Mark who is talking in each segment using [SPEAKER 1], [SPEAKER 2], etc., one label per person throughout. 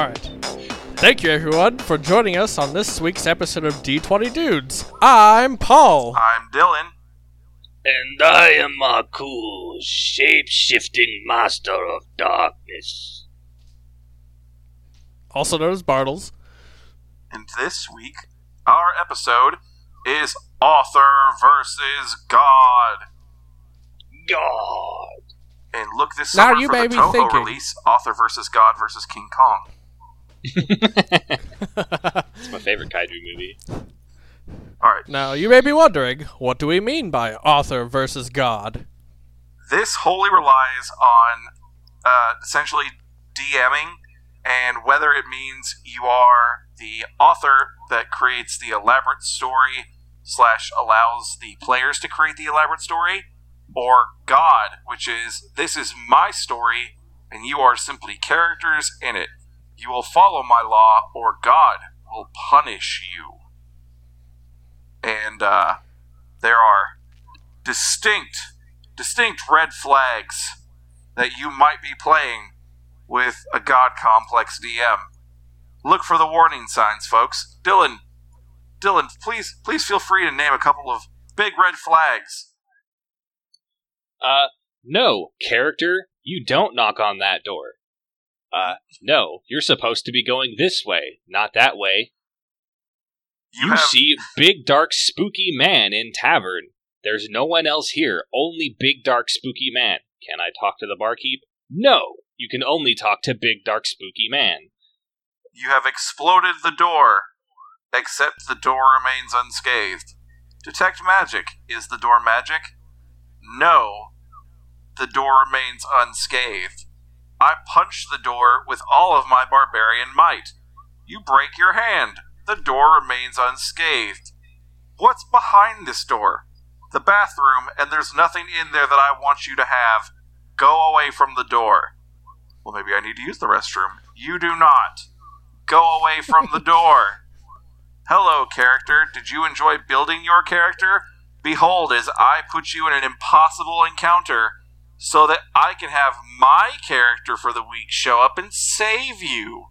[SPEAKER 1] All right. Thank you, everyone, for joining us on this week's episode of D20 Dudes. I'm Paul.
[SPEAKER 2] I'm Dylan.
[SPEAKER 3] And I am Maku, shape shifting master of darkness.
[SPEAKER 1] Also known as Bartles.
[SPEAKER 2] And this week, our episode is Author versus God.
[SPEAKER 3] God.
[SPEAKER 2] And look this
[SPEAKER 1] Now
[SPEAKER 2] summer
[SPEAKER 1] you
[SPEAKER 2] for
[SPEAKER 1] may
[SPEAKER 2] the
[SPEAKER 1] be
[SPEAKER 2] Toho
[SPEAKER 1] thinking-
[SPEAKER 2] release, Author versus God versus King Kong.
[SPEAKER 3] It's my favorite kaiju movie.
[SPEAKER 2] All right,
[SPEAKER 1] Now, you may be wondering, what do we mean by author versus God?
[SPEAKER 2] this wholly relies on uh, essentially DMing and whether it means you are the author that creates the elaborate story slash allows the players to create the elaborate story, or God, which is this is my story and you are simply characters in it. You will follow my law, or God will punish you. And uh, there are distinct distinct red flags that you might be playing with a God complex DM. Look for the warning signs, folks. Dylan, Dylan, please, please feel free to name a couple of big red flags.
[SPEAKER 3] Uh, no, character, you don't knock on that door. Uh, no, you're supposed to be going this way, not that way.
[SPEAKER 2] You,
[SPEAKER 3] You
[SPEAKER 2] have
[SPEAKER 3] see big dark spooky man in tavern. There's no one else here, only big dark spooky man. Can I talk to the barkeep? No, you can only talk to big dark spooky man.
[SPEAKER 2] you have exploded the door, except the door remains unscathed. Detect magic. Is the door magic? No. The door remains unscathed. I punch the door with all of my barbarian might. You break your hand. The door remains unscathed. What's behind this door? The bathroom, and there's nothing in there that I want you to have. Go away from the door. Well, maybe I need to use the restroom. You do not. Go away from the door. Hello, character. Did you enjoy building your character? Behold, as I put you in an impossible encounter so that I can have my character for the week show up and save you.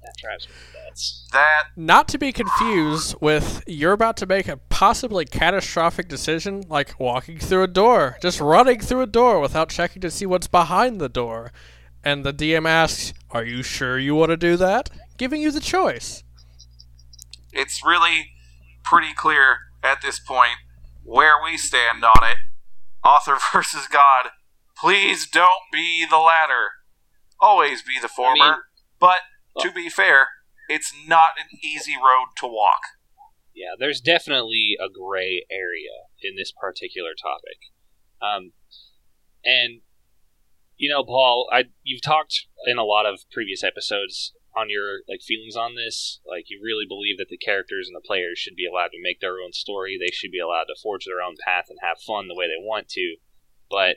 [SPEAKER 3] That drives me nuts.
[SPEAKER 2] That
[SPEAKER 1] Not to be confused with you're about to make a possibly catastrophic decision, like walking through a door, just running through a door without checking to see what's behind the door. And the DM asks, Are you sure you want to do that? Giving you the choice.
[SPEAKER 2] it's really pretty clear at this point where we stand on it. Author versus God. Please don't be the latter. Always be the former.
[SPEAKER 3] mean-
[SPEAKER 2] but to be fair, it's not an easy road to walk.
[SPEAKER 3] Yeah, there's definitely a gray area in this particular topic. Um, and you know, Paul, I you've talked in a lot of previous episodes on your like feelings on this. Like you really believe that the characters and the players should be allowed to make their own story. They should be allowed to forge their own path and have fun the way they want to. But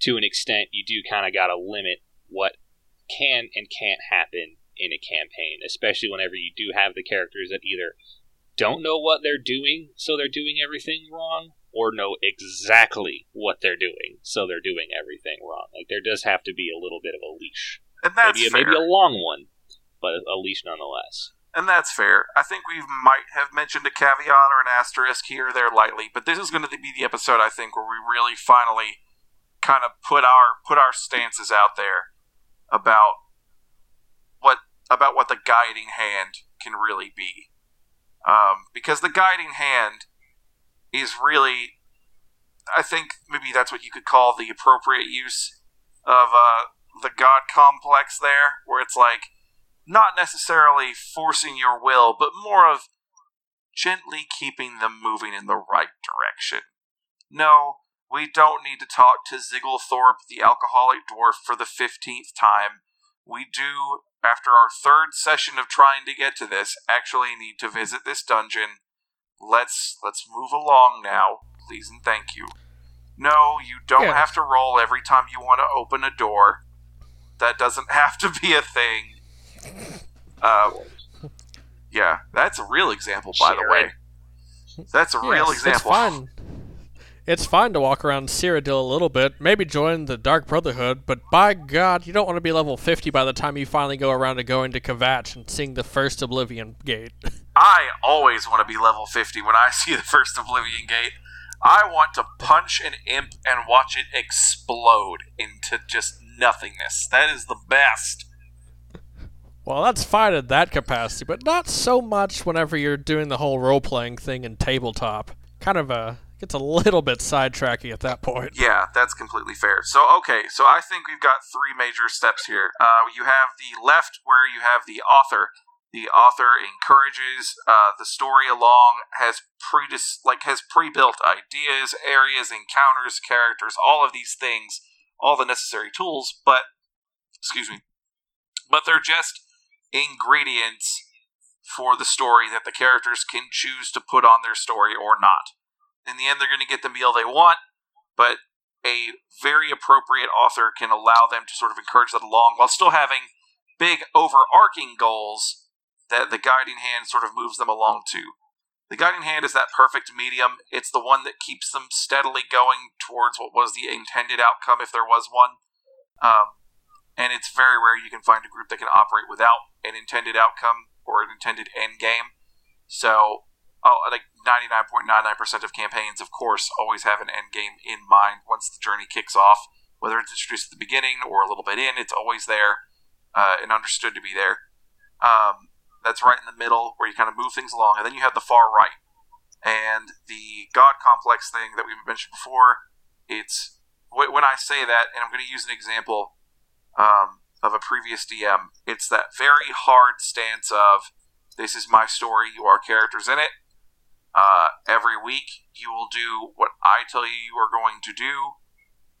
[SPEAKER 3] to an extent, you do kind of got to limit what can and can't happen in a campaign, especially whenever you do have the characters that either don't know what they're doing, so they're doing everything wrong, or know exactly what they're doing, so they're doing everything wrong. Like there does have to be a little bit of a leash,
[SPEAKER 2] And that's
[SPEAKER 3] maybe
[SPEAKER 2] fair.
[SPEAKER 3] maybe a long one, but a leash nonetheless.
[SPEAKER 2] And that's fair. I think we might have mentioned a caveat or an asterisk here or there lightly, but this is going to be the episode I think where we really finally kind of put our put our stances out there about what about what the guiding hand can really be. Um, because the guiding hand is really, I think maybe that's what you could call the appropriate use of uh, the god complex there, where it's like not necessarily forcing your will, but more of gently keeping them moving in the right direction. No, we don't need to talk to Zigglethorpe, the alcoholic dwarf, for the 15th time. We do, after our third session of trying to get to this, actually need to visit this dungeon. Let's let's move along now, please and thank you. No, you don't
[SPEAKER 1] Yeah.
[SPEAKER 2] have to roll every time you want to open a door. That doesn't have to be a thing. Uh, yeah, that's a real example, by the way. That's a real example.
[SPEAKER 1] It's fun. it's fine to walk around Cyrodiil a little bit, maybe join the Dark Brotherhood, but by God, you don't want to be level 50 by the time you finally go around to going to Kvatch and seeing the first Oblivion Gate.
[SPEAKER 2] I always want to be level 50 when I see the first Oblivion Gate. I want to punch an imp and watch it explode into just nothingness. That is the best.
[SPEAKER 1] Well, that's fine in that capacity, but not so much whenever you're doing the whole role playing thing in tabletop. Kind of a gets a little bit sidetracking at that point.
[SPEAKER 2] Yeah, that's completely fair. So, okay, so I think we've got three major steps here. Uh, you have the left, where you have the author. The author encourages uh, the story along, has pre like has pre-built ideas, areas, encounters, characters, all of these things, all the necessary tools. But excuse me, but they're just ingredients for the story that the characters can choose to put on their story or not. In the end, they're going to get the meal they want, but a very appropriate author can allow them to sort of encourage that along while still having big overarching goals that the guiding hand sort of moves them along to. The guiding hand is that perfect medium. It's the one that keeps them steadily going towards what was the intended outcome if there was one. Um, and it's very rare you can find a group that can operate without an intended outcome or an intended end game. So, oh, like 99.99% of campaigns, of course, always have an end game in mind once the journey kicks off. Whether it's introduced at the beginning or a little bit in, it's always there uh, and understood to be there. Um, that's right in the middle where you kind of move things along. And then you have the far right. And the God complex thing that we've mentioned before, it's when I say that, and I'm going to use an example um, of a previous DM. It's that very hard stance of this is my story, you are characters in it. Uh, every week, you will do what I tell you you are going to do,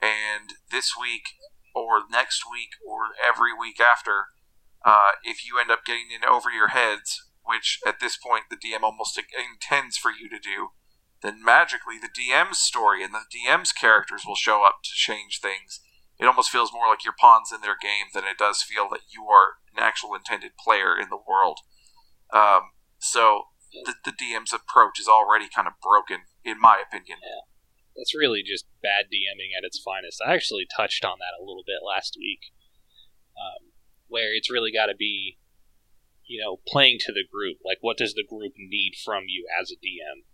[SPEAKER 2] and this week, or next week, or every week after, uh, if you end up getting in over your heads, which at this point the DM almost intends for you to do, then magically the DM's story and the DM's characters will show up to change things it almost feels more like your pawns in their game than it does feel that you are an actual intended player in the world. Um, so the, the DM's approach is already kind of broken, in my opinion.
[SPEAKER 3] Yeah. That's really just bad DMing at its finest. I actually touched on that a little bit last week, um, where it's really got to be, you know, playing to the group. Like, what does the group need from you as a DM,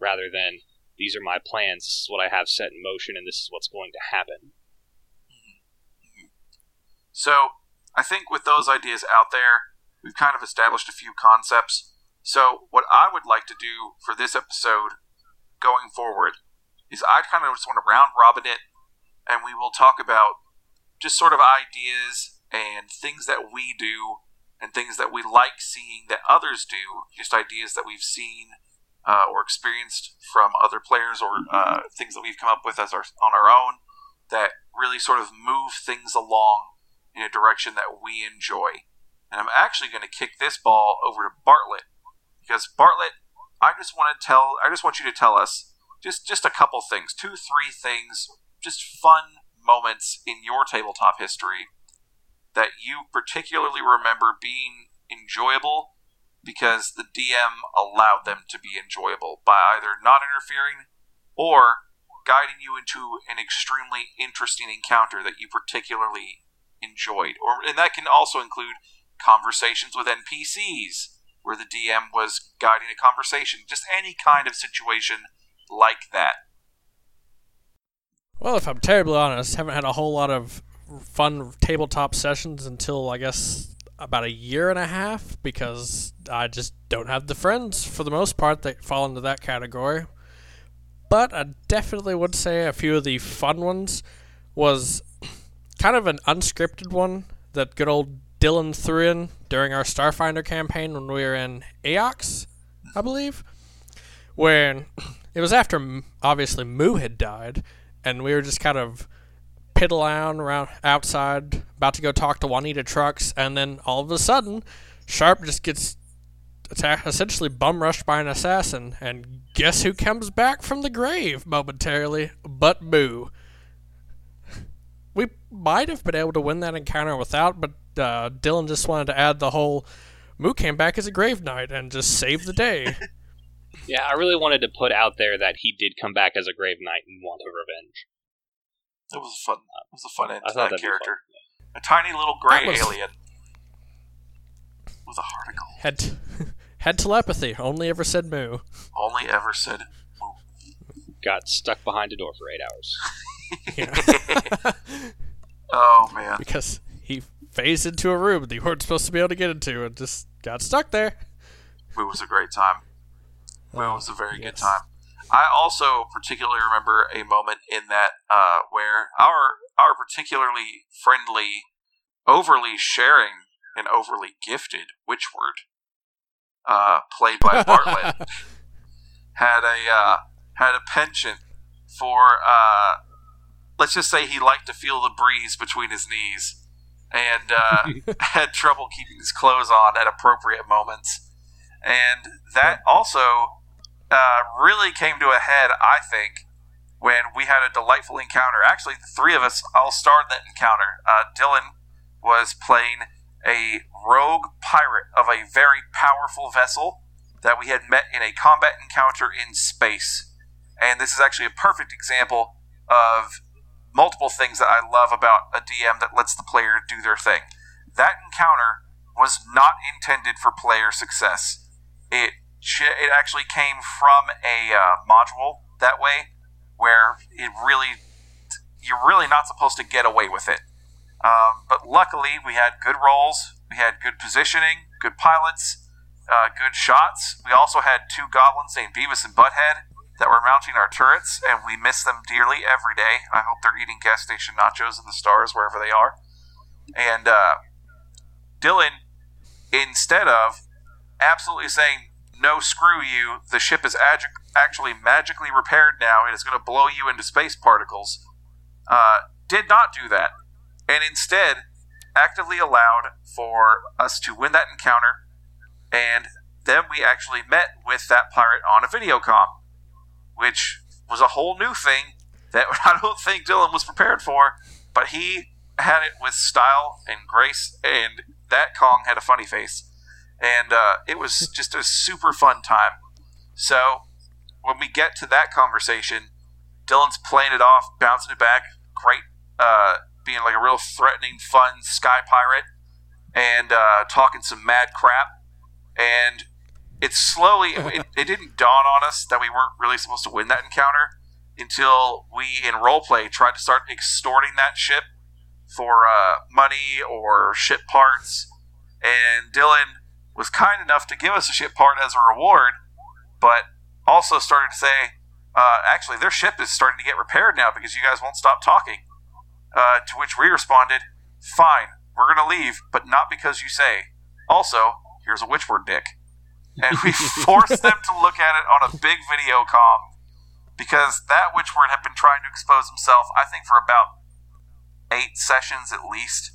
[SPEAKER 3] rather than these are my plans, this is what I have set in motion, and this is what's going to happen.
[SPEAKER 2] So I think with those ideas out there, we've kind of established a few concepts. So what I would like to do for this episode going forward is I kind of just want to round robin it, and we will talk about just sort of ideas and things that we do and things that we like seeing that others do, just ideas that we've seen uh, or experienced from other players or uh, things that we've come up with as our, on our own that really sort of move things along in a direction that we enjoy. And I'm actually going to kick this ball over to Bartlett because Bartlett, I just want to tell, I just want you to tell us just just a couple things, two, three things, just fun moments in your tabletop history that you particularly remember being enjoyable because the DM allowed them to be enjoyable by either not interfering or guiding you into an extremely interesting encounter that you particularly enjoyed, or and that can also include conversations with NPCs where the DM was guiding a conversation, just any kind of situation like that.
[SPEAKER 1] Well, if I'm terribly honest, haven't had a whole lot of fun tabletop sessions until I guess about a year and a half because I just don't have the friends for the most part that fall into that category. But I definitely would say a few of the fun ones was kind of an unscripted one that good old Dylan threw in during our Starfinder campaign when we were in Aox, I believe, where it was after obviously Moo had died, and we were just kind of piddling around outside, about to go talk to Juanita Trucks, and then all of a sudden, Sharp just gets attacked, essentially bum rushed by an assassin, and guess who comes back from the grave momentarily? But Moo we might have been able to win that encounter without, but uh, Dylan just wanted to add the whole Moo came back as a Grave Knight and just saved the day.
[SPEAKER 3] Yeah, I really wanted to put out there that he did come back as a Grave Knight and want a revenge.
[SPEAKER 2] It was a fun. It was a fun end
[SPEAKER 3] I
[SPEAKER 2] to that
[SPEAKER 3] that'd be
[SPEAKER 2] character. A tiny little gray
[SPEAKER 1] was-
[SPEAKER 2] alien with a heart of gold.
[SPEAKER 1] Had had telepathy. Only ever said moo.
[SPEAKER 2] Only ever said. Moo.
[SPEAKER 3] Got stuck behind a door for eight hours.
[SPEAKER 1] Yeah.
[SPEAKER 2] Oh man.
[SPEAKER 1] because he phased into a room that you weren't supposed to be able to get into and just got stuck there.
[SPEAKER 2] It was a great time. It was a very good time. I also particularly remember a moment in that uh, where our our particularly friendly, overly sharing, and overly gifted Witchword, uh, played by Bartlett, had a uh, had a penchant for uh, let's just say he liked to feel the breeze between his knees and uh, had trouble keeping his clothes on at appropriate moments. And that also uh, really came to a head i think when we had a delightful encounter. Actually the three of us all starred that encounter. Uh, dylan was playing a rogue pirate of a very powerful vessel that we had met in a combat encounter in space. And this is actually a perfect example of multiple things that I love about a DM that lets the player do their thing. That encounter was not intended for player success. It it actually came from a uh, module that way, where it really you're really not supposed to get away with it. Um, but luckily, we had good rolls, we had good positioning, good pilots, uh, good shots. We also had two goblins named Beavis and Butthead that were mounting our turrets, and we miss them dearly every day. I hope they're eating gas station nachos in the stars wherever they are. And uh, Dylan, instead of absolutely saying, no, screw you, the ship is agi- actually magically repaired now, and it is going to blow you into space particles, uh, did not do that. And instead, actively allowed for us to win that encounter, and then we actually met with that pirate on a video com which was a whole new thing that I don't think Dylan was prepared for, but he had it with style and grace, and that Kong had a funny face. And uh, it was just a super fun time. So when we get to that conversation, Dylan's playing it off, bouncing it back, great, uh, being like a real threatening, fun sky pirate, and uh, talking some mad crap. And it slowly it, it didn't dawn on us that we weren't really supposed to win that encounter until we in roleplay tried to start extorting that ship for uh, money or ship parts. And dylan was kind enough to give us a ship part as a reward but also started to say uh, actually their ship is starting to get repaired now because you guys won't stop talking. Uh, to which we responded fine we're going to leave but not because you say. Also here's a witch word dick and we forced them to look at it on a big video com because that witchword had been trying to expose himself, I think, for about eight sessions at least,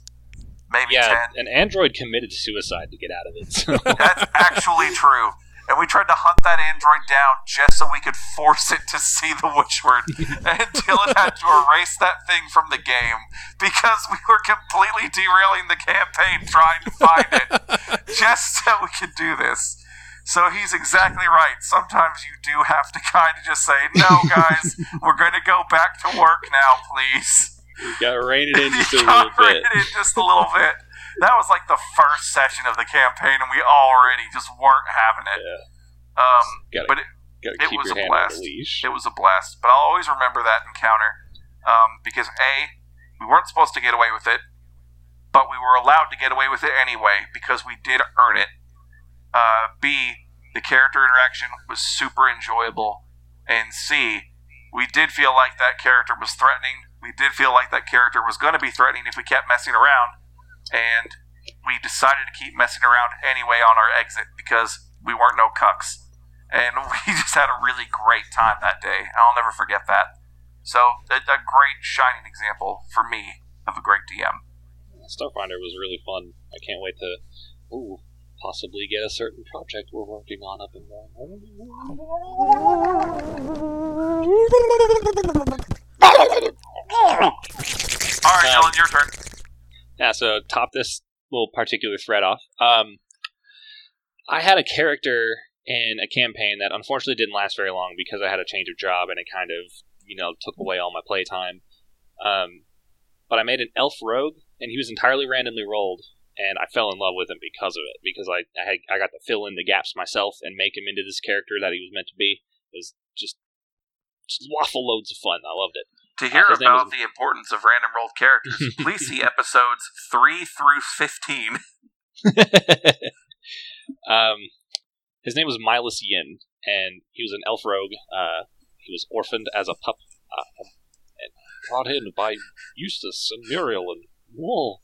[SPEAKER 2] maybe
[SPEAKER 3] Yeah,
[SPEAKER 2] ten.
[SPEAKER 3] an android committed suicide to get out of it. So.
[SPEAKER 2] That's actually true. And we tried to hunt that android down just so we could force it to see the witchword. until it had to erase that thing from the game because we were completely derailing the campaign trying to find it just so we could do this. So he's exactly right. Sometimes you do have to kind of just say, no, guys, we're going to go back to work now, please.
[SPEAKER 3] Got to rein it in just a little bit.
[SPEAKER 2] just a little bit. That was like the first session of the campaign, and we already just weren't having it.
[SPEAKER 3] Yeah.
[SPEAKER 2] Um,
[SPEAKER 3] Gotta,
[SPEAKER 2] but it, it
[SPEAKER 3] keep
[SPEAKER 2] was a blast. it was a blast. But I'll always remember that encounter um, because a we weren't supposed to get away with it, but we were allowed to get away with it anyway because we did earn it. Uh, B the character interaction was super enjoyable, and C we did feel like that character was threatening. We did feel like that character was going to be threatening if we kept messing around, and we decided to keep messing around anyway on our exit because we weren't no cucks. And we just had a really great time that day. I'll never forget that. So, a, a great shining example for me of a great DM.
[SPEAKER 3] Starfinder was really fun. I can't wait to, ooh, possibly get a certain project we're working on up and
[SPEAKER 2] All right,
[SPEAKER 3] Um,
[SPEAKER 2] Dylan, your turn.
[SPEAKER 3] Yeah, so top this little particular thread off. Um, I had a character in a campaign that unfortunately didn't last very long because I had a change of job and it kind of you know took away all my playtime. Um, but I made an elf rogue, and he was entirely randomly rolled, and I fell in love with him because of it. Because I I, had, I got to fill in the gaps myself and make him into this character that he was meant to be. It was just, just waffle loads of fun. I loved it.
[SPEAKER 2] To hear
[SPEAKER 3] name
[SPEAKER 2] about
[SPEAKER 3] is-
[SPEAKER 2] the importance of random rolled characters, please see episodes 3 through 15.
[SPEAKER 3] um, his name was Milas Yin, and he was an elf rogue. Uh, he was orphaned as a pup, uh, and brought in by Eustace and Muriel and Wool.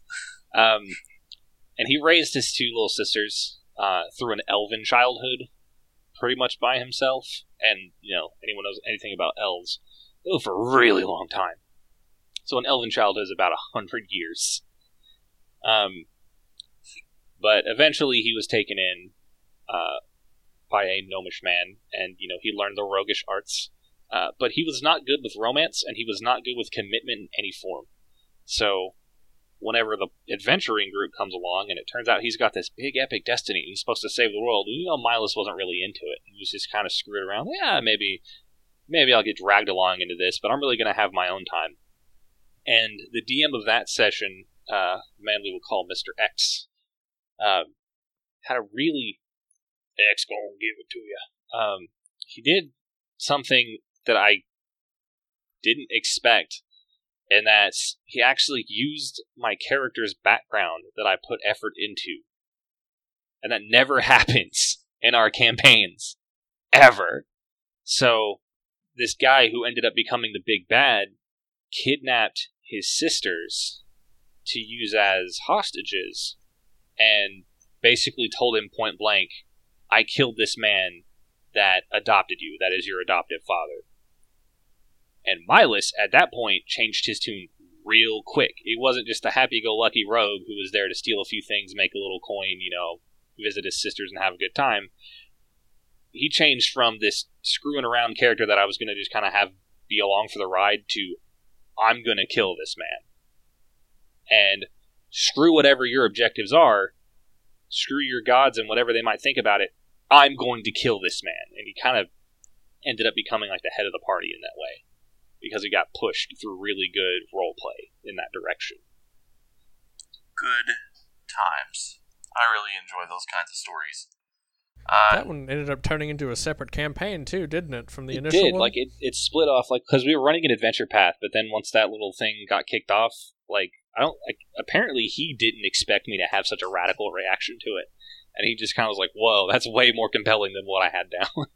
[SPEAKER 3] Um, and he raised his two little sisters uh, through an elven childhood, pretty much by himself. And you know, anyone knows anything about elves, they live for a really long time. So an elven childhood is about a hundred years. Um, but eventually he was taken in uh, by a gnomish man, and you know he learned the roguish arts. Uh, but he was not good with romance, and he was not good with commitment in any form. So, whenever the adventuring group comes along, and it turns out he's got this big epic destiny, he's supposed to save the world. You know, Milos wasn't really into it. He was just kind of screwed around. Yeah, maybe, maybe I'll get dragged along into this, but I'm really going to have my own time. And the DM of that session, uh, man we will call Mister X, um, had a really X gonna give it to you. Um, he did something that I didn't expect, and that's he actually used my character's background that I put effort into, and that never happens in our campaigns ever. So this guy who ended up becoming the big bad kidnapped his sisters to use as hostages and basically told him point blank, I killed this man that adopted you. That is your adoptive father. And Milas, at that point, changed his tune real quick. He wasn't just a happy go lucky rogue who was there to steal a few things, make a little coin, you know, visit his sisters and have a good time. He changed from this screwing around character that I was going to just kind of have be along for the ride to I'm going to kill this man. And screw whatever your objectives are, screw your gods and whatever they might think about it. I'm going to kill this man. And he kind of ended up becoming like the head of the party in that way because he got pushed through really good role play in that direction.
[SPEAKER 2] Good times. I really enjoy those kinds of stories. Uh,
[SPEAKER 1] that one ended up turning into a separate campaign too, didn't it? From the
[SPEAKER 3] it
[SPEAKER 1] initial
[SPEAKER 3] did
[SPEAKER 1] one.
[SPEAKER 3] like it, it split off like because we were running an adventure path, but then once that little thing got kicked off, like I don't like apparently he didn't expect me to have such a radical reaction to it, and he just kind of was like, "Whoa, that's way more compelling than what I had down."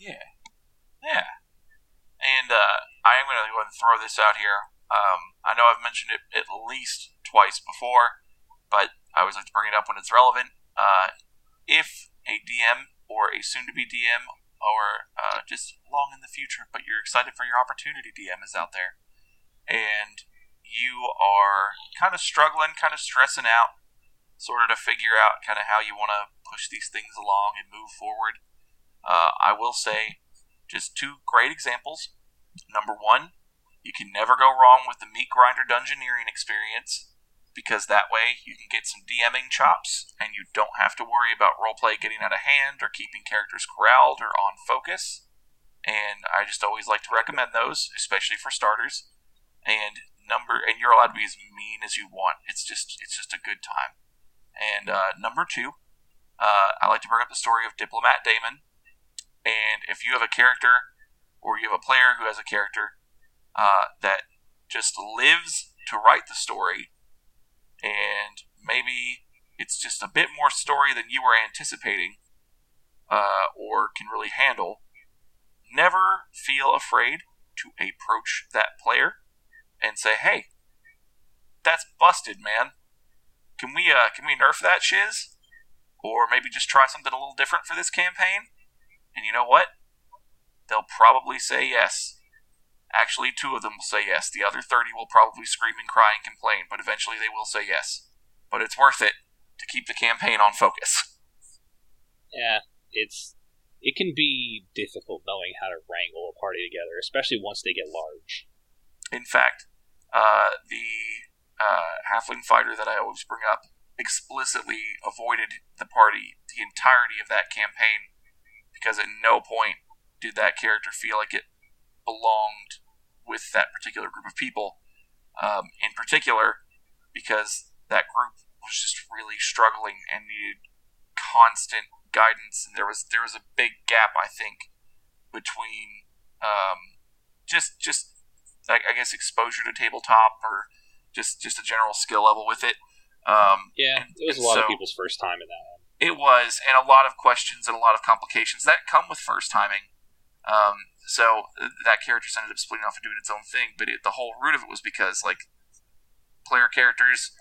[SPEAKER 2] Yeah. Yeah. And uh, I am going to go ahead and throw this out here. Um, I know I've mentioned it at least twice before, but I always like to bring it up when it's relevant. Uh, if a DM or a soon to be DM or uh, just long in the future, but you're excited for your opportunity DM is out there, and you are kind of struggling, kind of stressing out, sort of to figure out kind of how you want to push these things along and move forward. Uh, I will say just two great examples. Number one, you can never go wrong with the Meat Grinder Dungeoneering experience because that way you can get some DMing chops and you don't have to worry about roleplay getting out of hand or keeping characters corralled or on focus. And I just always like to recommend those, especially for starters. And number and you're allowed to be as mean as you want. It's just it's just a good time. And uh, number two, uh, I like to bring up the story of Diplomat Damon. And if you have a character or you have a player who has a character uh, that just lives to write the story, and maybe it's just a bit more story than you were anticipating uh, or can really handle, never feel afraid to approach that player and say, "Hey, that's busted, man. Can we uh, can we nerf that shiz, or maybe just try something a little different for this campaign?" And you know what? They'll probably say yes. Actually, two of them will say yes. The other 30 will probably scream and cry and complain, but eventually they will say yes. But it's worth it to keep the campaign on focus.
[SPEAKER 3] yeah, it's it can be difficult knowing how to wrangle a party together, especially once they get large.
[SPEAKER 2] In fact, uh, the uh, halfling fighter that I always bring up explicitly avoided the party the entirety of that campaign because at no point did that character feel like it belonged with that particular group of people. Um, in particular, because that group was just really struggling and needed constant guidance, and there was there was a big gap, I think, between um, just just I, I guess exposure to tabletop or just just a general skill level with it. Um,
[SPEAKER 3] yeah, it was a lot so of people's first time in that one.
[SPEAKER 2] It was, and a lot of questions and a lot of complications that come with first timing. Um, so that character ended up splitting off and doing its own thing, but it, the whole root of it was because like player characters,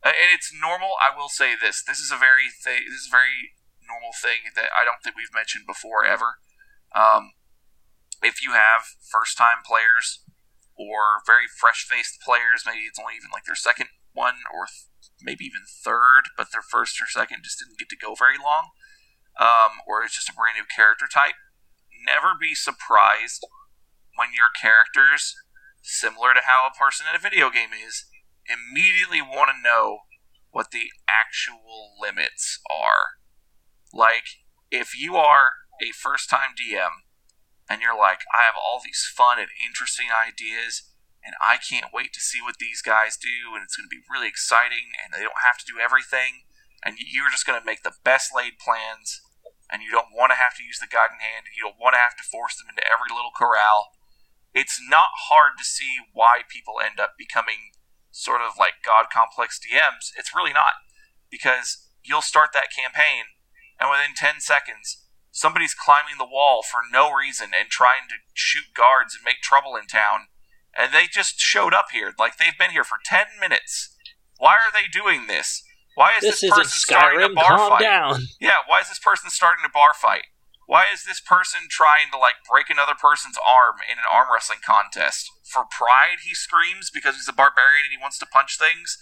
[SPEAKER 2] and it's normal. I will say this: this is a very th- this is very normal thing that I don't think we've mentioned before ever. Um, if you have first time players or very fresh faced players, maybe it's only even like their second one or th- maybe even third, but their first or second just didn't get to go very long, um, or it's just a brand new character type, never be surprised when your characters, similar to how a person in a video game is, immediately want to know what the actual limits are. Like, if you are a first time DM and you're like, I have all these fun and interesting ideas, and I can't wait to see what these guys do, and it's going to be really exciting, and they don't have to do everything, and you're just going to make the best laid plans, and you don't want to have to use the guiding hand, and you don't want to have to force them into every little corral. It's not hard to see why people end up becoming sort of like God complex DMs. It's really not, because you'll start that campaign, and within 10 seconds, somebody's climbing the wall for no reason and trying to shoot guards and make trouble in town and they just showed up here. Like they've been here for ten minutes. Why are they doing this? Why is this,
[SPEAKER 3] this
[SPEAKER 2] person starting a bar
[SPEAKER 3] Calm
[SPEAKER 2] fight?
[SPEAKER 3] Down.
[SPEAKER 2] Yeah, why is this person starting a bar fight? Why is this person trying to like break another person's arm in an arm wrestling contest? For pride, he screams because he's a barbarian and he wants to punch things.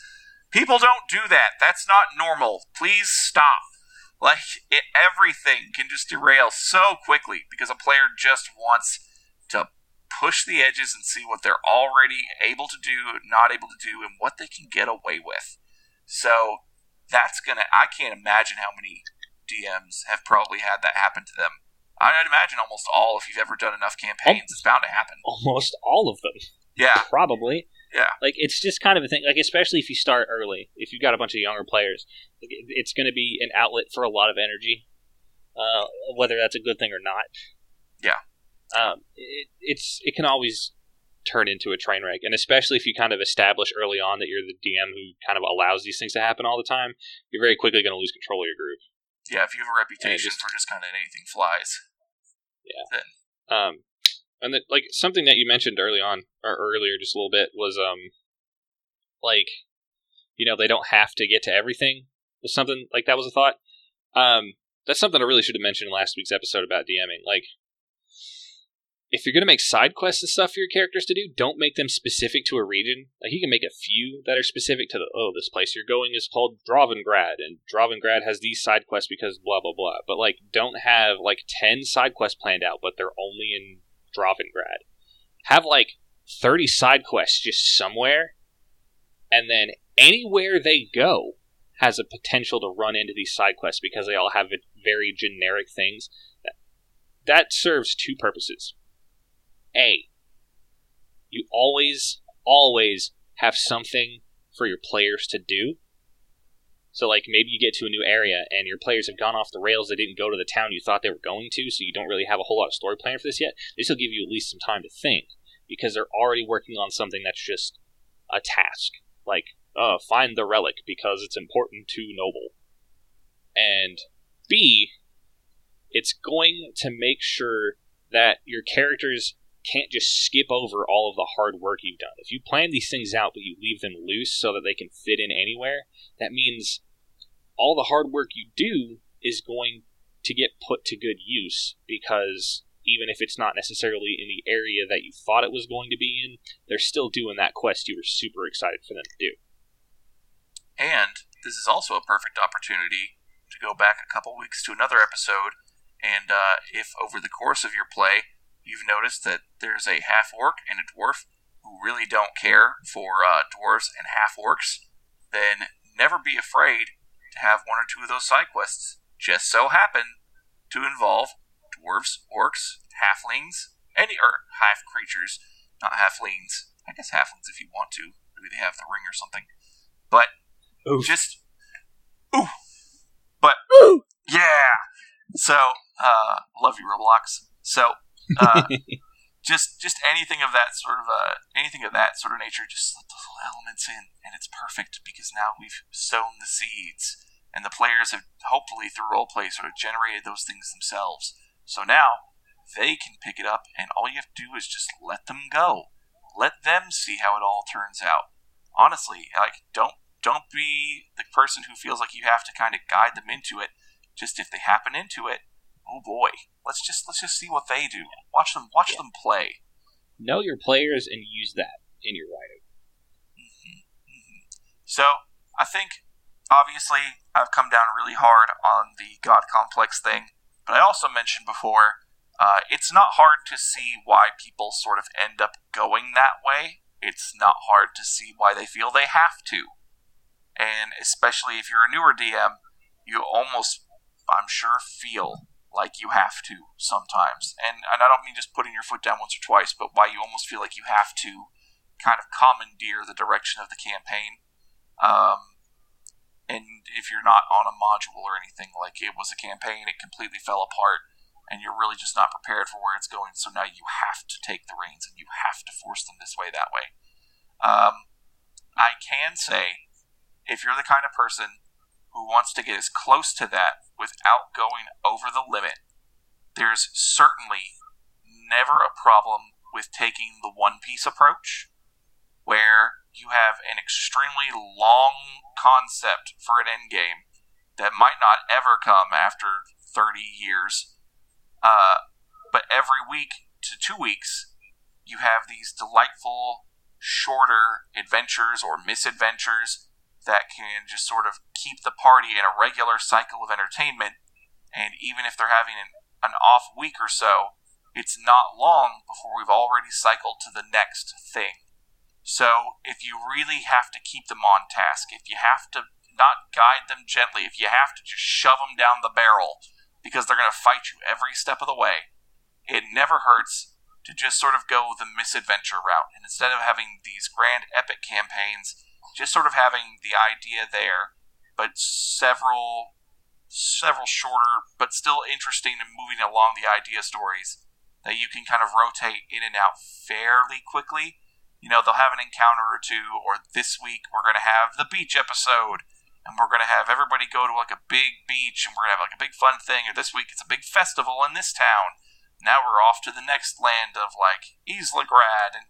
[SPEAKER 2] People don't do that. That's not normal. Please stop. Like it, everything can just derail so quickly because a player just wants to push the edges and see what they're already able to do, not able to do, and what they can get away with. So that's gonna. I can't imagine how many DMs have probably had that happen to them. I'd imagine almost all. If you've ever done enough campaigns, it's bound to happen.
[SPEAKER 3] Almost all of them.
[SPEAKER 2] Yeah,
[SPEAKER 3] probably.
[SPEAKER 2] Yeah,
[SPEAKER 3] like it's just kind of a thing. Like especially if you start early, if you've got a bunch of younger players, it's going to be an outlet for a lot of energy, uh, whether that's a good thing or not.
[SPEAKER 2] Yeah
[SPEAKER 3] um, it, it's it can always turn into a train wreck, and especially if you kind of establish early on that you're the DM who kind of allows these things to happen all the time, you're very quickly going to lose control of your group.
[SPEAKER 2] Yeah, if you have a reputation just, for just kind of anything flies.
[SPEAKER 3] Yeah.
[SPEAKER 2] Then.
[SPEAKER 3] Um, and that like something that you mentioned early on or earlier, just a little bit was um, like, you know, they don't have to get to everything. Was something like that was a thought. Um, that's something I really should have mentioned in last week's episode about DMing. Like, if you're gonna make side quests and stuff for your characters to do, don't make them specific to a region. Like you can make a few that are specific to the oh, this place you're going is called Dravengrad, and Dravengrad has these side quests because blah blah blah. But like, don't have like ten side quests planned out, but they're only in Dravengrad. Have like thirty side quests just somewhere, and then anywhere they go has a potential to run into these side quests because they all have very generic things. That serves two purposes a, you always, always have something for your players to do. So, like, maybe you get to a new area and your players have gone off the rails. They didn't go to the town you thought they were going to, so you don't really have a whole lot of story plan for this yet. This will give you at least some time to think because they're already working on something that's just a task. Like, uh, find the relic because it's important to Noble. And B, it's going to make sure that your characters can't just skip over all of the hard work you've done. If you plan these things out but you leave them loose so that they can fit in anywhere, that means all the hard work you do is going to get put to good use because even if it's not necessarily in the area that you thought it was going to be in, they're still doing that quest you were super excited for them to do.
[SPEAKER 2] And this is also a perfect opportunity to go back a couple weeks to another episode. And uh, if over the course of your play you've noticed that there's a half orc and a dwarf who really don't care for uh, dwarves and half orcs, then never be afraid to have one or two of those side quests just so happen to involve dwarves, orcs, halflings, any or half creatures, not halflings. I guess halflings if you want to. Maybe they have the ring or something. But just ooh. But yeah. So uh love you Roblox. So uh just just anything of that sort of uh anything of that sort of nature, just let those little elements in and it's perfect because now we've sown the seeds and the players have hopefully through role play sort of generated those things themselves. So now they can pick it up and all you have to do is just let them go. Let them see how it all turns out. Honestly, like don't don't be the person who feels like you have to kind of guide them into it. Just if they happen into it, oh boy, let's just let's just see what they do. Watch them watch
[SPEAKER 3] Yeah.
[SPEAKER 2] them play.
[SPEAKER 3] Know your players and use that in your writing.
[SPEAKER 2] So I think obviously I've come down really hard on the God complex thing, but I also mentioned before uh, it's not hard to see why people sort of end up going that way. It's not hard to see why they feel they have to, and especially if you're a newer DM, you almost I'm sure feel like you have to sometimes, and and I don't mean just putting your foot down once or twice, but why you almost feel like you have to kind of commandeer the direction of the campaign. Um, and if you're not on a module or anything, like it was a campaign, it completely fell apart, and you're really just not prepared for where it's going. So now you have to take the reins and you have to force them this way, that way. Um, I can say, if you're the kind of person who wants to get as close to that without going over the limit, there's certainly never a problem with taking the One Piece approach, where you have an extremely long concept for an end game that might not ever come after 30 years. Uh, but every week to two weeks, you have these delightful, shorter adventures or misadventures that can just sort of keep the party in a regular cycle of entertainment. And even if they're having an, an off week or so, it's not long before we've already cycled to the next thing. So if you really have to keep them on task, if you have to not guide them gently, if you have to just shove them down the barrel because they're going to fight you every step of the way, it never hurts to just sort of go the misadventure route. And instead of having these grand epic campaigns, just sort of having the idea there, but several several shorter but still interesting and moving along the idea stories that you can kind of rotate in and out fairly quickly. You know, they'll have an encounter or two, or this week we're going to have the beach episode, and we're going to have everybody go to like a big beach, and we're going to have like a big fun thing, or this week it's a big festival in this town. Now we're off to the next land of like Isla Grad, and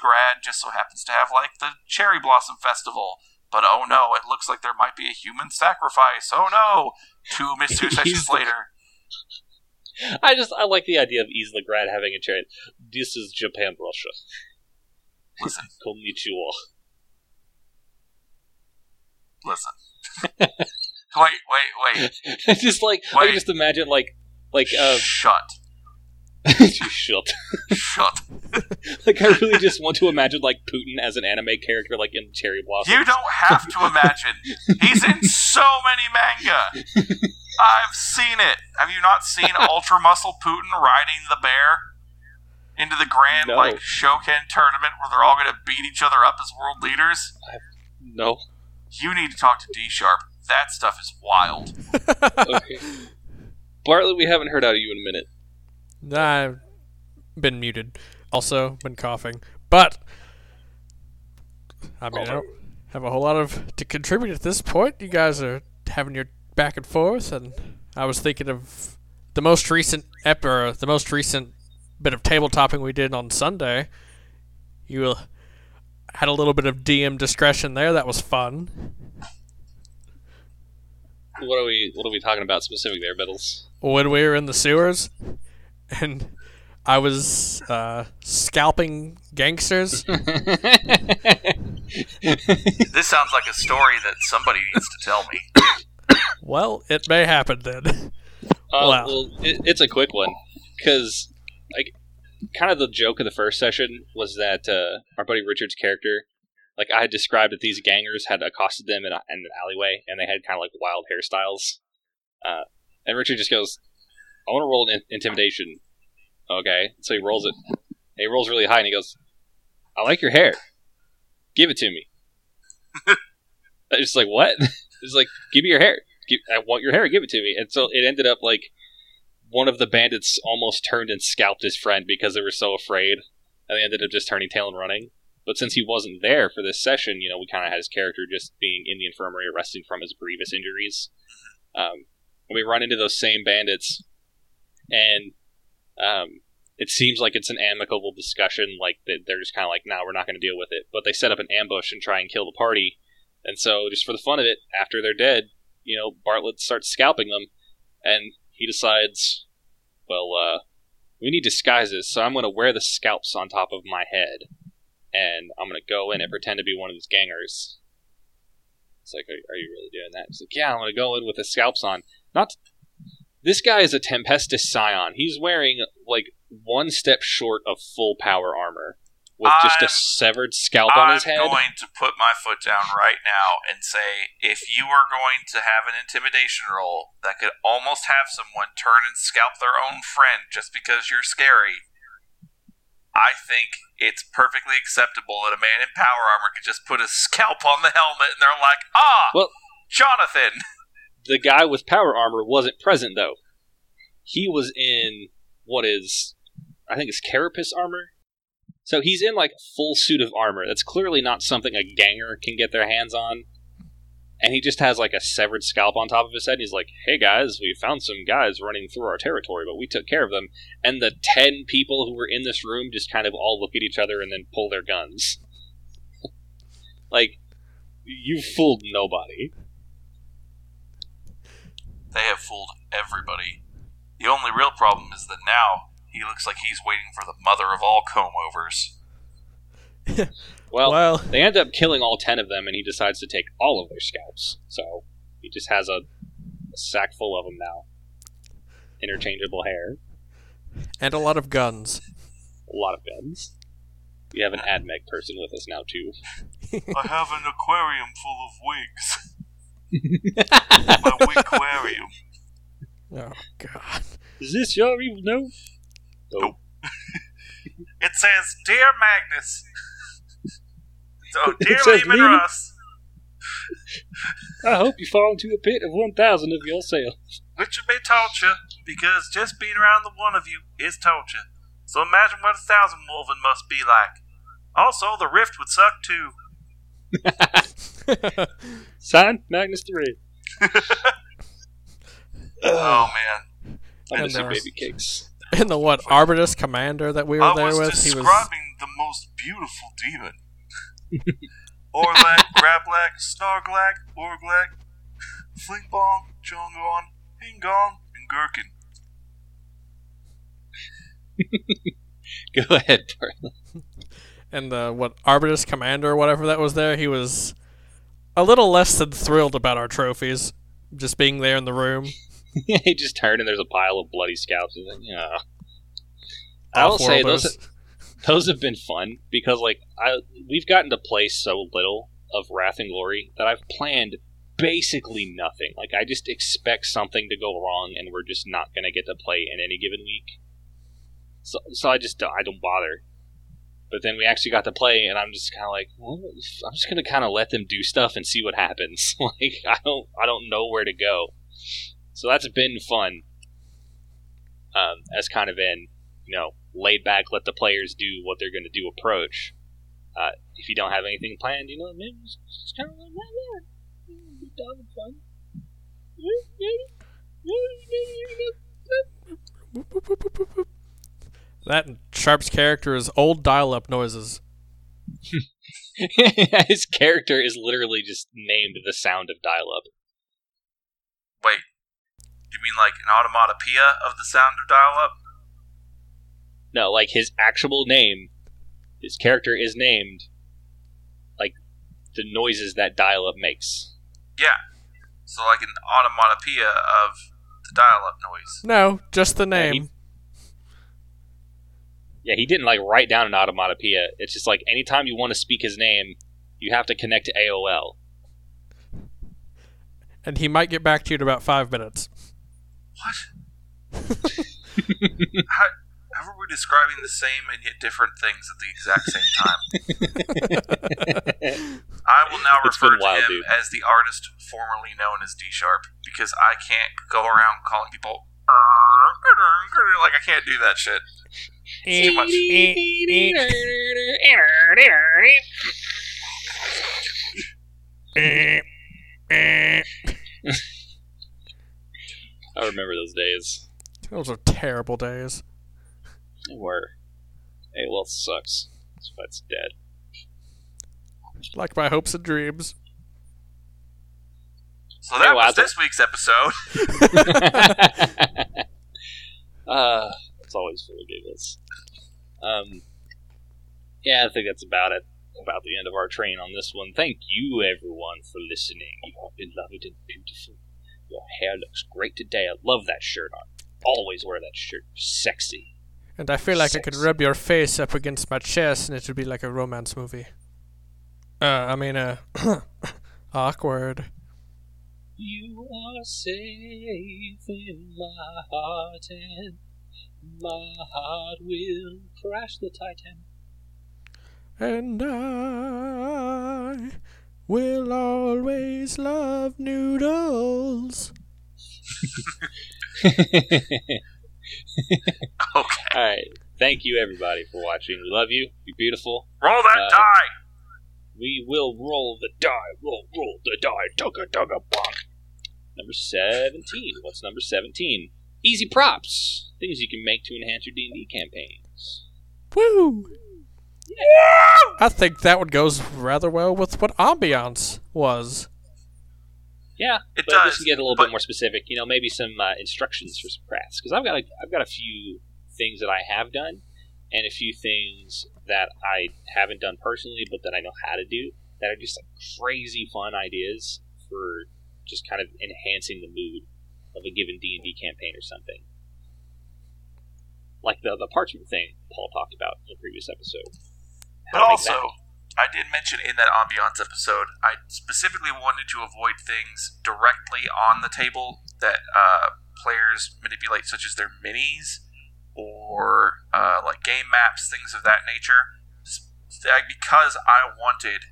[SPEAKER 2] Grad just so happens to have like the Cherry Blossom Festival. But oh no, it looks like there might be a human sacrifice. Oh no! Two miss two sessions later.
[SPEAKER 3] I just I like the idea of Isla Grad having a chariot. This is Japan, Russia.
[SPEAKER 2] Listen,
[SPEAKER 3] Konnichiwa.
[SPEAKER 2] listen. wait, wait, wait.
[SPEAKER 3] just like I
[SPEAKER 2] Wait.
[SPEAKER 3] can just imagine like like um
[SPEAKER 2] Shut.
[SPEAKER 3] shut.
[SPEAKER 2] Shut.
[SPEAKER 3] like I really just want to imagine like Putin as an anime character like in Cherry Blossom.
[SPEAKER 2] You don't have to imagine. He's in so many manga. I've seen it. Have you not seen Ultra Muscle Putin riding the bear into the grand
[SPEAKER 3] No.
[SPEAKER 2] like shonen tournament where they're all going to beat each other up as world leaders?
[SPEAKER 3] No.
[SPEAKER 2] You need to talk to D Sharp. That stuff is wild.
[SPEAKER 3] Okay. Bartlett, we haven't heard out of you in a minute.
[SPEAKER 1] I've been muted. Also, been coughing. But, I mean, I don't have a whole lot of to contribute at this point. You guys are having your back and forth, and I was thinking of the most recent ep- or the most recent bit of tabletopping we did on Sunday. You uh, had a little bit of DM discretion there. That was fun.
[SPEAKER 3] What are we what are we talking about specific there, Biddles?
[SPEAKER 1] when we were in the sewers and I was uh, scalping gangsters.
[SPEAKER 2] This sounds like a story that somebody needs to tell me.
[SPEAKER 1] well, it may happen then.
[SPEAKER 3] Uh,
[SPEAKER 1] Wow.
[SPEAKER 3] Well, it, it's a quick one because, like, kind of the joke of the first session was that uh, our buddy Richard's character, like, I had described that these gangers had accosted them in, a, in an alleyway and they had kind of like wild hairstyles. Uh, and Richard just goes, "I want to roll an intimidation." Okay, so he rolls it. he rolls really high, and he goes, "I like your hair. Give it to me." I'm just like what? It's like, give me your hair. Give, I want your hair. Give it to me. And so it ended up like one of the bandits almost turned and scalped his friend because they were so afraid, and they ended up just turning tail and running. But since he wasn't there for this session, you know, we kind of had his character just being in the infirmary, resting from his grievous injuries. Um, and we run into those same bandits, and um, it seems like it's an amicable discussion. Like they're just kind of like, "No, nah, we're not going to deal with it." But they set up an ambush and try and kill the party and so, just for the fun of it, after they're dead, you know, Bartlett starts scalping them, and he decides, well, uh, we need disguises, so I'm going to wear the scalps on top of my head, and I'm going to go in and pretend to be one of these gangers. It's like, are, are you really doing that? It's like, yeah, I'm going to go in with the scalps on. Not. This guy is a Tempestus Scion. He's wearing, like, one step short of full power armor with I'm, just a severed scalp
[SPEAKER 2] I'm
[SPEAKER 3] on his head.
[SPEAKER 2] I'm going to put my foot down right now and say if you are going to have an intimidation roll that could almost have someone turn and scalp their own friend just because you're scary, I think it's perfectly acceptable that a man in power armor could just put a scalp on the helmet and they're like, ah, well, Jonathan.
[SPEAKER 3] The guy with power armor wasn't present, though. He was in what is, I think it's carapace armor so he's in like full suit of armor. That's clearly not something a ganger can get their hands on. And he just has like a severed scalp on top of his head. And he's like, "Hey guys, we found some guys running through our territory, but we took care of them." And the ten people who were in this room just kind of all look at each other and then pull their guns. like, you fooled nobody.
[SPEAKER 2] They have fooled everybody. The only real problem is that now he looks like he's waiting for the mother of all comb overs.
[SPEAKER 3] well, well, they end up killing all ten of them, and he decides to take all of their scalps. So he just has a, a sack full of them now. Interchangeable hair.
[SPEAKER 1] And a lot of guns.
[SPEAKER 3] A lot of guns. We have an AdMech person with us now, too.
[SPEAKER 2] I have an aquarium full of wigs. My wig aquarium.
[SPEAKER 1] Oh, God.
[SPEAKER 3] Is this your evil note?
[SPEAKER 2] Nope. it says, Dear Magnus. Oh, so, dear Leman Russ.
[SPEAKER 3] I hope you fall into a pit of 1,000 of yourself.
[SPEAKER 2] Which would be torture, because just being around the one of you is torture. So imagine what a thousand Wulfen must be like. Also, the rift would suck too.
[SPEAKER 3] Sign Magnus 3.
[SPEAKER 2] oh, man.
[SPEAKER 3] I'm gonna baby cakes.
[SPEAKER 1] in the what Arbites commander that we were
[SPEAKER 2] I
[SPEAKER 1] there
[SPEAKER 2] was
[SPEAKER 1] with.
[SPEAKER 2] describing
[SPEAKER 1] was
[SPEAKER 2] the most beautiful demon. Orlac, Grablak, Snarglak, Orglak, Flingbong, Jongon, Hingong, and Gherkin.
[SPEAKER 3] Go ahead,
[SPEAKER 1] And the what Arbites commander or whatever that was there, he was a little less than thrilled about our trophies, just being there in the room.
[SPEAKER 3] he just turned and there's a pile of bloody scalps. He's like, yeah. I will say those those have been fun because like I we've gotten to play so little of Wrath and Glory that I've planned basically nothing. Like I just expect something to go wrong and we're just not going to get to play in any given week. So so I just don't, I don't bother. But then we actually got to play, and I'm just kind of like, well, I'm just gonna kind of let them do stuff and see what happens. like I don't I don't know where to go. So that's been fun. Um, as kind of in, you know, laid back, let the players do what they're going to do approach. Uh, if you don't have anything planned, you know, maybe just, just kind of like, yeah, yeah, be done fun.
[SPEAKER 1] That Sharp's character is old dial-up noises.
[SPEAKER 3] His character is literally just named the sound of dial-up.
[SPEAKER 2] Wait, you mean like an automatopoeia of the sound of dial up?
[SPEAKER 3] No, like his actual name. His character is named like the noises that dial up makes.
[SPEAKER 2] Yeah. So like an automatopoeia of the dial up noise.
[SPEAKER 1] No, just the name.
[SPEAKER 3] Yeah he, didn't like write down an automatopoeia. It's just like anytime you want to speak his name, you have to connect to AOL.
[SPEAKER 1] And he might get back to you in about five minutes.
[SPEAKER 2] What? how, how are we describing the same and yet different things at the exact same time? I will now
[SPEAKER 3] It's
[SPEAKER 2] refer
[SPEAKER 3] been
[SPEAKER 2] to
[SPEAKER 3] wild,
[SPEAKER 2] him
[SPEAKER 3] dude.
[SPEAKER 2] as the artist formerly known as D Sharp because I can't go around calling people like I can't do that shit. Too eh, much. Eh, eh.
[SPEAKER 3] I remember those days.
[SPEAKER 1] Those are terrible days.
[SPEAKER 3] They were. Hey, well, it sucks. This fight's dead.
[SPEAKER 1] Like my hopes and dreams.
[SPEAKER 2] So that
[SPEAKER 3] Hey,
[SPEAKER 2] was this week's episode.
[SPEAKER 3] uh, it's always full of giggles. Um, yeah, I think that's about it. About the end of our train on this one. Thank you, everyone, for listening. You are beloved and beautiful. Your hair looks great today. I love that shirt on. Always wear that shirt. Sexy.
[SPEAKER 1] And I feel like I could rub your face up against my chest and it would be like a romance movie. Uh, I mean, uh, awkward.
[SPEAKER 3] You are safe in my heart, and my heart will crash the Titan.
[SPEAKER 1] And I will always love noodles.
[SPEAKER 2] Okay.
[SPEAKER 3] All right. Thank you, everybody, for watching. We love you. You're beautiful.
[SPEAKER 2] Roll that
[SPEAKER 3] Uh,
[SPEAKER 2] die.
[SPEAKER 3] We will roll the die. Roll, roll the die. Tugga, tugga, bonk. Number 17. What's number 17? Easy props. Things you can make to enhance your D&D campaigns.
[SPEAKER 1] Woo! Yeah. I think that one goes rather well with what ambiance was.
[SPEAKER 3] Yeah,
[SPEAKER 2] It
[SPEAKER 3] but
[SPEAKER 2] does,
[SPEAKER 3] just to get a little
[SPEAKER 2] but-
[SPEAKER 3] bit more specific, you know, maybe some uh, instructions for some crafts because I've got a, I've got a few things that I have done and a few things that I haven't done personally, but that I know how to do that are just like crazy fun ideas for just kind of enhancing the mood of a given D and D campaign or something. Like the the parchment thing Paul talked about in the previous episode.
[SPEAKER 2] But
[SPEAKER 3] How make that.
[SPEAKER 2] also, I did mention in that ambiance episode, I specifically wanted to avoid things directly on the table that uh, players manipulate, such as their minis or uh, like game maps, things of that nature. Because I wanted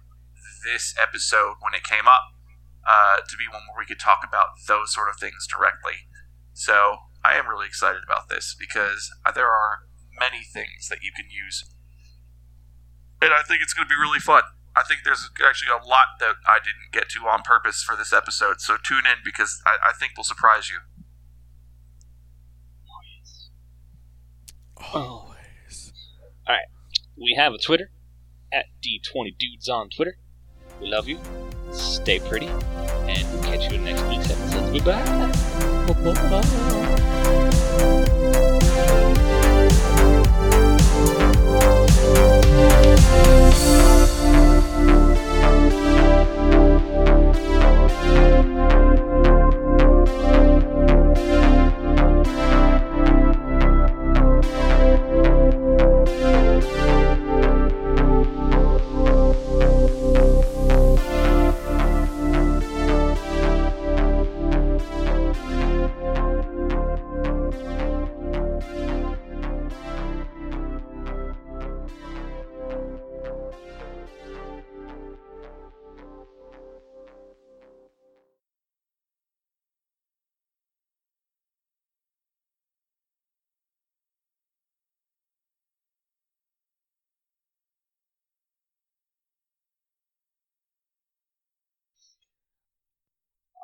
[SPEAKER 2] this episode, when it came up, uh, to be one where we could talk about those sort of things directly. So I am really excited about this because there are many things that you can use and I think it's going to be really fun. I think there's actually a lot that I didn't get to on purpose for this episode, so tune in because I, I think will surprise you.
[SPEAKER 1] Always.
[SPEAKER 3] All right, we have a Twitter at D20Dudes on Twitter. We love you. Stay pretty. And we'll catch you in the next week's episode. Goodbye.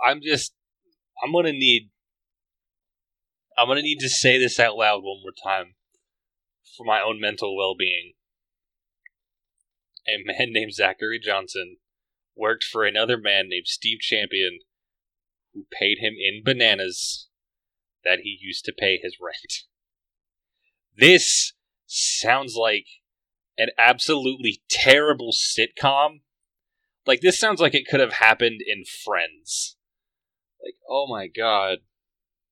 [SPEAKER 3] I'm just. I'm gonna need. I'm gonna need to say this out loud one more time for my own mental well being. A man named Zachary Johnson worked for another man named Steve Champion who paid him in bananas that he used to pay his rent. This sounds like an absolutely terrible sitcom. Like, this sounds like it could have happened in Friends. Like, oh my god.